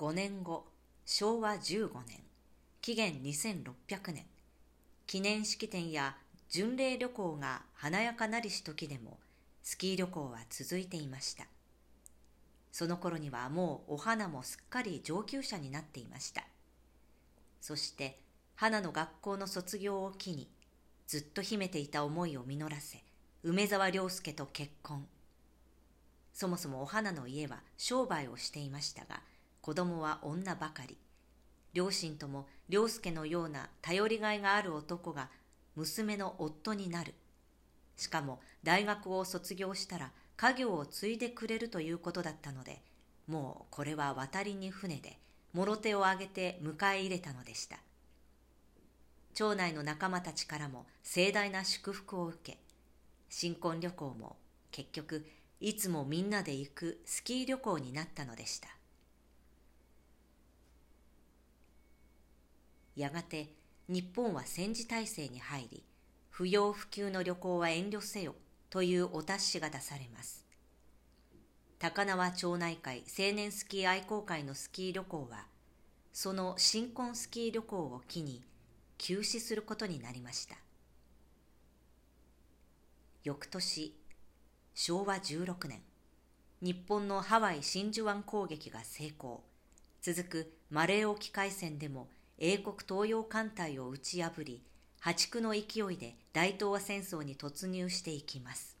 5年後昭和15年紀元2600年記念式典や巡礼旅行が華やかなりし時でもスキー旅行は続いていました。その頃にはもうお花もすっかり上級者になっていました。そして花の学校の卒業を機にずっと秘めていた思いを実らせ梅沢良介と結婚。そもそもお花の家は商売をしていましたが子供は女ばかり。両親とも良介のような頼りがいがある男が娘の夫になる。しかも大学を卒業したら家業を継いでくれるということだったのでもうこれは渡りに船でもろ手を挙げて迎え入れたのでした。町内の仲間たちからも盛大な祝福を受け新婚旅行も結局いつもみんなで行くスキー旅行になったのでした。やがて日本は戦時体制に入り不要不急の旅行は遠慮せよというお達しが出されます。高輪町内会青年スキー愛好会のスキー旅行はその新婚スキー旅行を機に休止することになりました。翌年昭和16年日本のハワイ真珠湾攻撃が成功。続くマレー沖海戦でも英国東洋艦隊を打ち破り破竹の勢いで大東亜戦争に突入していきます。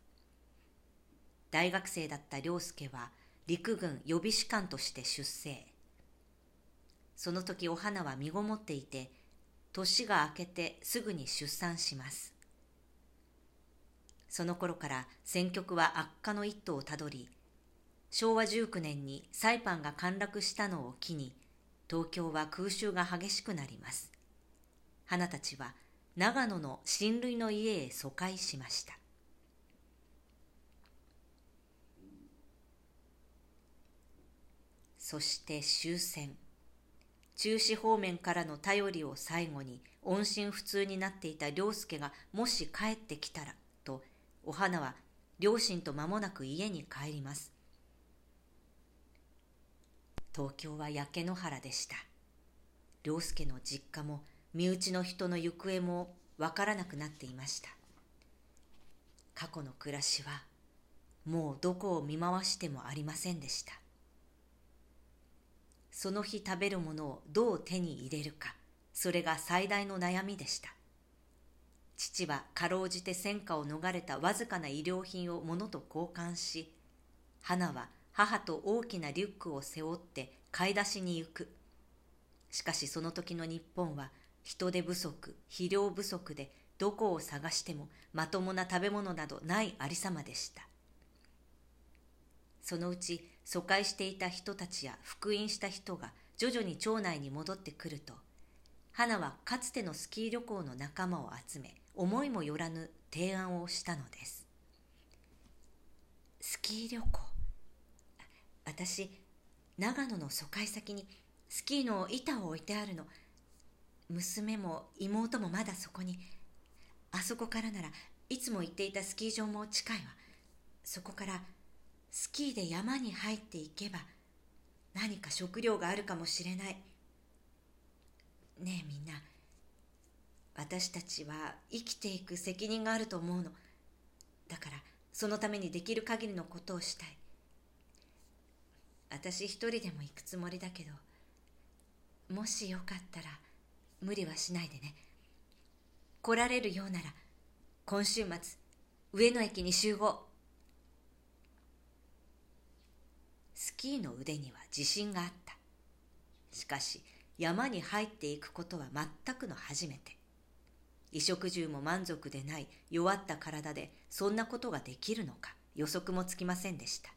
大学生だった良介は陸軍予備士官として出征。その時お花は身ごもっていて年が明けてすぐに出産します。その頃から戦局は悪化の一途をたどり昭和19年にサイパンが陥落したのを機に東京は空襲が激しくなります。花たちは長野の親類の家へ疎開しました。そして終戦。中止方面からの頼りを最後に音信不通になっていた良介がもし帰ってきたらとお花は両親と間もなく家に帰ります。東京は焼け野原でした。良介の実家も身内の人の行方もわからなくなっていました。過去の暮らしはもうどこを見回してもありませんでした。その日食べるものをどう手に入れるかそれが最大の悩みでした。父はかろうじて戦火を逃れたわずかな衣料品を物と交換し花は母と大きなリュックを背負って買い出しに行く。しかしその時の日本は人手不足、肥料不足でどこを探してもまともな食べ物などないありさまでした。そのうち疎開していた人たちや復員した人が徐々に町内に戻ってくると、花はかつてのスキー旅行の仲間を集め、思いもよらぬ提案をしたのです。スキー旅行私長野の疎開先にスキーの板を置いてあるの。娘も妹もまだそこに。あそこからならいつも行っていたスキー場も近いわ。そこからスキーで山に入っていけば何か食料があるかもしれない。ねえみんな私たちは生きていく責任があると思うの。だからそのためにできる限りのことをしたい。私一人でも行くつもりだけどもしよかったら無理はしないでね。来られるようなら今週末上野駅に集合。スキーの腕には自信があった。しかし山に入っていくことは全くの初めて。衣食住も満足でない弱った体でそんなことができるのか予測もつきませんでした。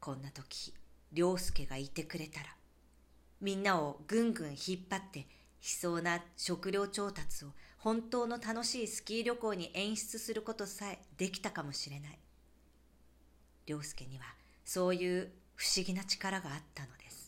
こんな時良介がいてくれたらみんなをぐんぐん引っ張って悲壮な食料調達を本当の楽しいスキー旅行に演出することさえできたかもしれない。良介にはそういう不思議な力があったのです。